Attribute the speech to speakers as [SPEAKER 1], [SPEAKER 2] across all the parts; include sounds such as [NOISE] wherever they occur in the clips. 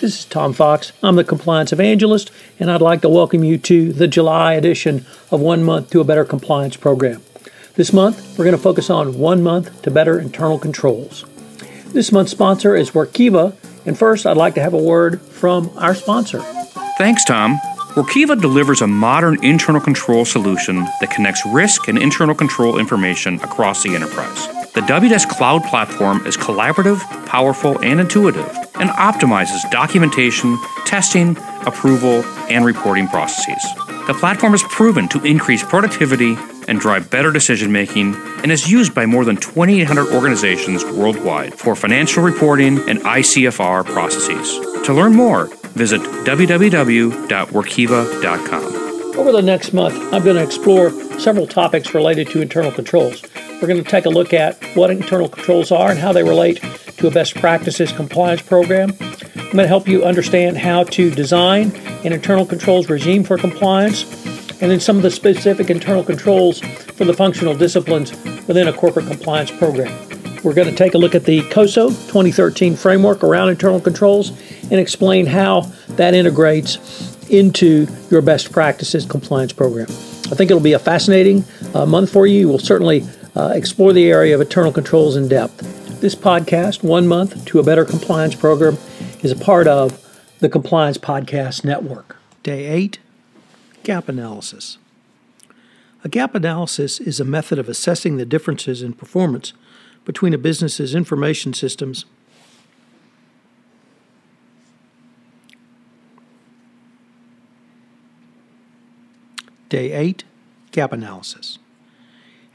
[SPEAKER 1] This is Tom Fox. I'm the compliance evangelist, and I'd like to welcome you to the July edition of One Month to a Better Compliance program. This month, we're going to focus on One Month to Better Internal Controls. This month's sponsor is Workiva, and first, I'd like to have a word from our sponsor.
[SPEAKER 2] Thanks, Tom. Workiva delivers a modern internal control solution that connects risk and internal control information across the enterprise. The Wdesk Cloud platform is collaborative, powerful, and intuitive, and optimizes documentation, testing, approval, and reporting processes. The platform is proven to increase productivity and drive better decision making and is used by more than 2,800 organizations worldwide for financial reporting and ICFR processes. To learn more, visit www.workiva.com.
[SPEAKER 1] Over the next month, I'm going to explore several topics related to internal controls. We're going to take a look at what internal controls are and how they relate to a best practices compliance program. I'm going to help you understand how to design an internal controls regime for compliance and then some of the specific internal controls for the functional disciplines within a corporate compliance program. We're going to take a look at the COSO 2013 framework around internal controls and explain how that integrates into your best practices compliance program. I think it'll be a fascinating uh, month for you. You will certainly uh, explore the area of internal controls in depth. This podcast, One Month to a Better Compliance Program, is a part of the Compliance Podcast Network. Day 8 Gap Analysis. A gap analysis is a method of assessing the differences in performance between a business's information systems Day 8 Gap Analysis.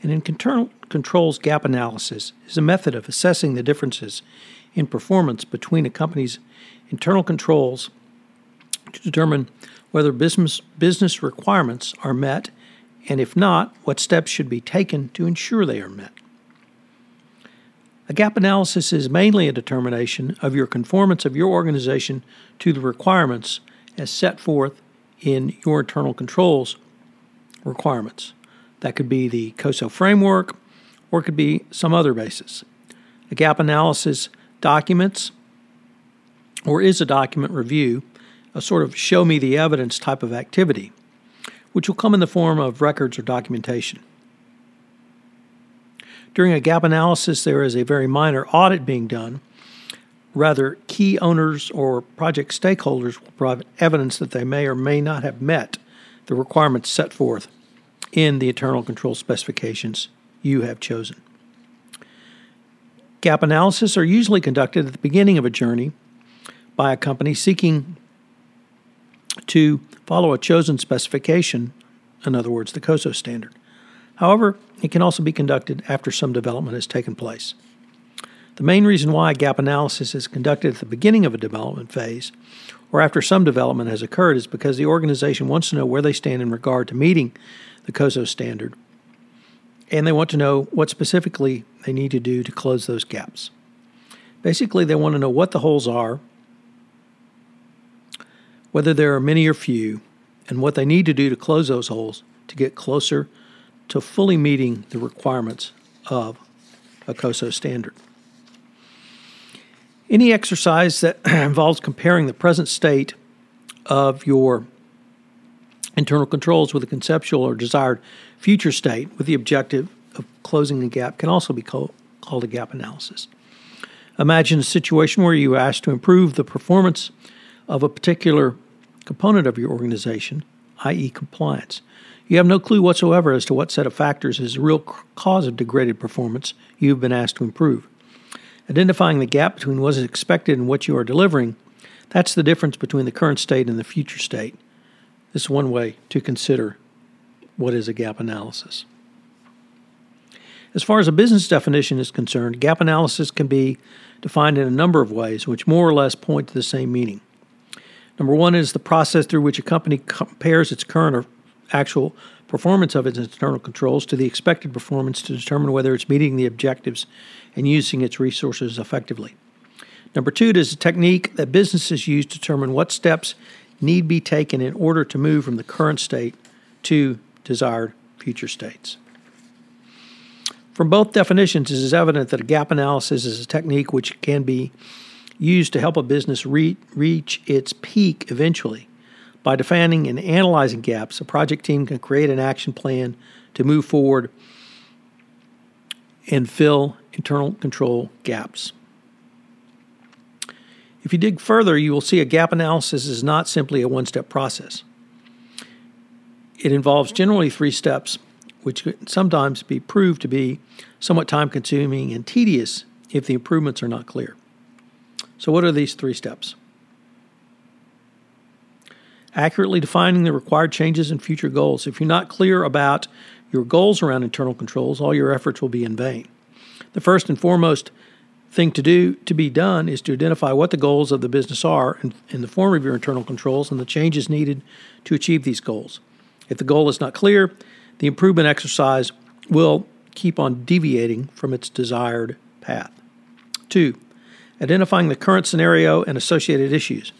[SPEAKER 1] An internal controls gap analysis is a method of assessing the differences in performance between a company's internal controls to determine whether business, business requirements are met, and if not, what steps should be taken to ensure they are met. A gap analysis is mainly a determination of your conformance of your organization to the requirements as set forth in your internal controls requirements. That could be the COSO framework, or it could be some other basis. A gap analysis documents or is a document review, a sort of show me the evidence type of activity, which will come in the form of records or documentation. During a gap analysis, there is a very minor audit being done. Rather, key owners or project stakeholders will provide evidence that they may or may not have met the requirements set forth in the internal control specifications you have chosen. Gap analysis are usually conducted at the beginning of a journey by a company seeking to follow a chosen specification, in other words, the COSO standard. However, it can also be conducted after some development has taken place. The main reason why gap analysis is conducted at the beginning of a development phase or after some development has occurred is because the organization wants to know where they stand in regard to meeting the COSO standard, and they want to know what specifically they need to do to close those gaps. Basically, they want to know what the holes are, whether there are many or few, and what they need to do to close those holes to get closer to fully meeting the requirements of a COSO standard. Any exercise that [CLEARS THROAT] involves comparing the present state of your internal controls with a conceptual or desired future state with the objective of closing the gap can also be called, a gap analysis. Imagine a situation where you ask to improve the performance of a particular component of your organization, i.e., compliance. You have no clue whatsoever as to what set of factors is the real cause of degraded performance you've been asked to improve. Identifying the gap between what is expected and what you are delivering, that's the difference between the current state and the future state. Is one way to consider what is a gap analysis. As far as a business definition is concerned, gap analysis can be defined in a number of ways, which more or less point to the same meaning. Number one is the process through which a company compares its current or actual performance of its internal controls to the expected performance to determine whether it's meeting the objectives and using its resources effectively. Number two is a technique that businesses use to determine what steps need be taken in order to move from the current state to desired future states. From both definitions, it is evident that a gap analysis is a technique which can be used to help a business re- reach its peak eventually. By defining and analyzing gaps, a project team can create an action plan to move forward and fill internal control gaps. If you dig further, you will see a gap analysis is not simply a one step process. It involves generally three steps, which could sometimes be proved to be somewhat time consuming and tedious if the improvements are not clear. So, what are these three steps? Accurately defining the required changes and future goals. If you're not clear about your goals around internal controls, all your efforts will be in vain. The first and foremost thing to do to be done is to identify what the goals of the business are in, in, the form of your internal controls and the changes needed to achieve these goals. If the goal is not clear, the improvement exercise will keep on deviating from its desired path. Two, identifying the current scenario and associated issues.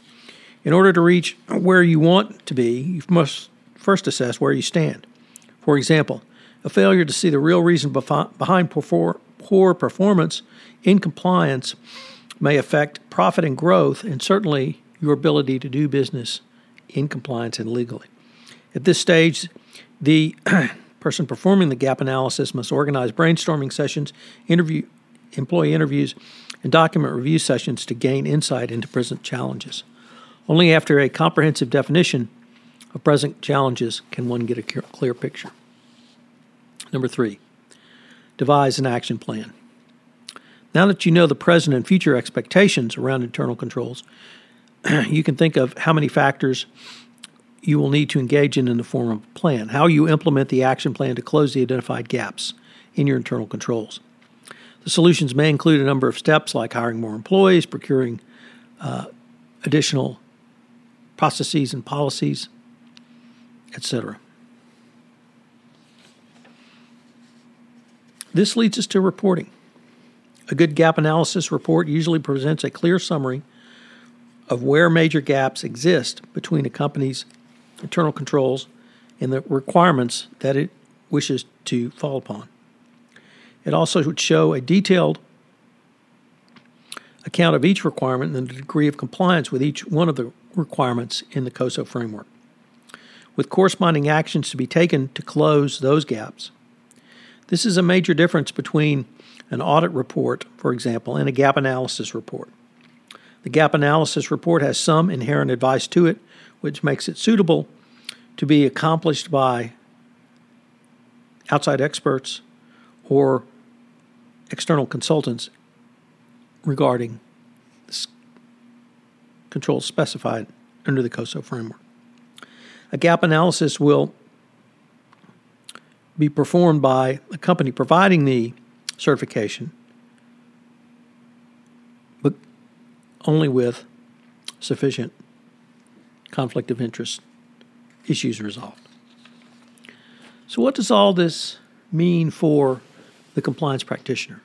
[SPEAKER 1] In order to reach where you want to be, you must first assess where you stand. For example, a failure to see the real reason behind poor performance in compliance may affect profit and growth, and certainly your ability to do business in compliance and legally. At this stage, the [CLEARS THROAT] person performing the gap analysis must organize brainstorming sessions, interview employee interviews, and document review sessions to gain insight into present challenges. Only after a comprehensive definition of present challenges can one get a clear picture. Number three, devise an action plan. Now that you know the present and future expectations around internal controls, [CLEARS THROAT] you can think of how many factors you will need to engage in in the form of a plan, how you implement the action plan to close the identified gaps in your internal controls. The solutions may include a number of steps like hiring more employees, procuring uh, additional processes and policies, etc. This leads us to reporting. A good gap analysis report usually presents a clear summary of where major gaps exist between a company's internal controls and the requirements that it wishes to fall upon. It also would show a detailed account of each requirement and the degree of compliance with each one of the requirements in the COSO framework, with corresponding actions to be taken to close those gaps. This is a major difference between an audit report, for example, and a gap analysis report. The gap analysis report has some inherent advice to it, which makes it suitable to be accomplished by outside experts or external consultants regarding controls specified under the COSO framework. A gap analysis will be performed by the company providing the certification, but only with sufficient conflict of interest issues resolved. So, what does all this mean for the compliance practitioner?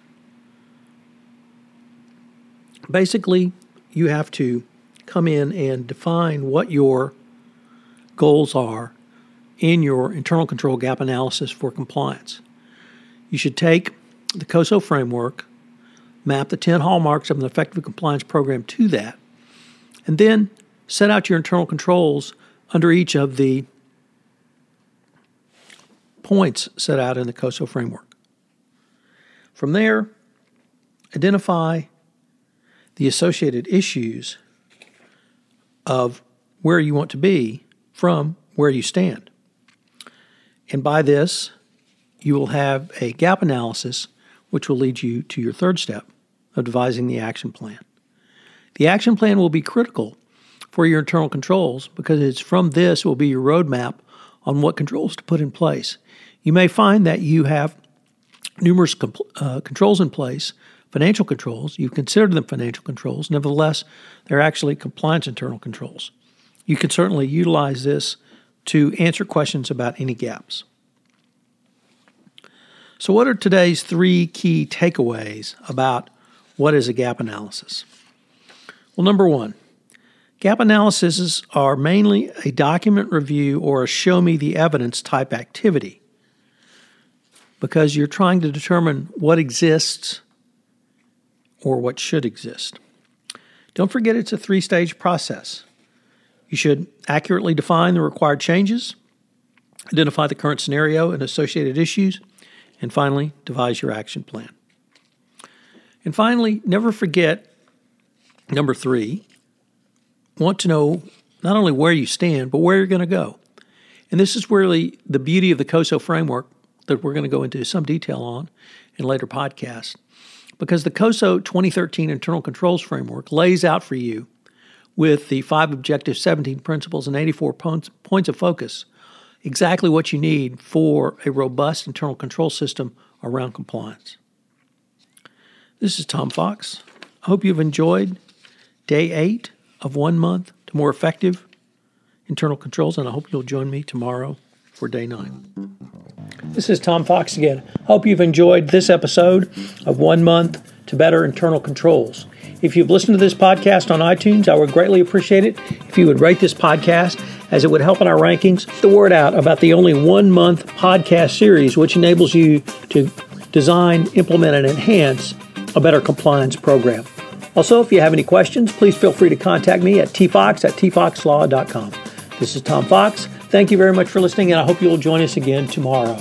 [SPEAKER 1] Basically, you have to come in and define what your goals are in your internal control gap analysis for compliance. You should take the COSO framework, map the 10 hallmarks of an effective compliance program to that, and then set out your internal controls under each of the points set out in the COSO framework. From there, identify the associated issues of where you want to be from where you stand. And by this, you will have a gap analysis, which will lead you to your third step of devising the action plan. The action plan will be critical for your internal controls because it's from this will be your roadmap on what controls to put in place. You may find that you have numerous uh, controls in place, financial controls. You've considered them financial controls. Nevertheless, they're actually compliance internal controls. You can certainly utilize this to answer questions about any gaps. So, what are today's three key takeaways about what is a gap analysis? Well, number one, Gap analyses are mainly a document review or a show me the evidence type activity because you're trying to determine what exists or what should exist. Don't forget it's a three stage process. You should accurately define the required changes, identify the current scenario and associated issues, and finally, devise your action plan. And finally, never forget number three, want to know not only where you stand, but where you're going to go. And this is really the beauty of the COSO framework that we're going to go into some detail on in later podcasts. Because the COSO 2013 internal controls framework lays out for you with the five objectives, 17 principles, and 84 points of focus exactly what you need for a robust internal control system around compliance. This is Tom Fox. I hope you've enjoyed day eight of one month to more effective internal controls, and I hope you'll join me tomorrow for day nine. This is Tom Fox again. Hope you've enjoyed this episode of One Month to Better Internal Controls. If you've listened to this podcast on iTunes, I would greatly appreciate it if you would rate this podcast as it would help in our rankings. The word out about the only one month podcast series, which enables you to design, implement, and enhance a better compliance program. Also, if you have any questions, please feel free to contact me at tfox at tfoxlaw.com. This is Tom Fox. Thank you very much for listening, and I hope you will join us again tomorrow.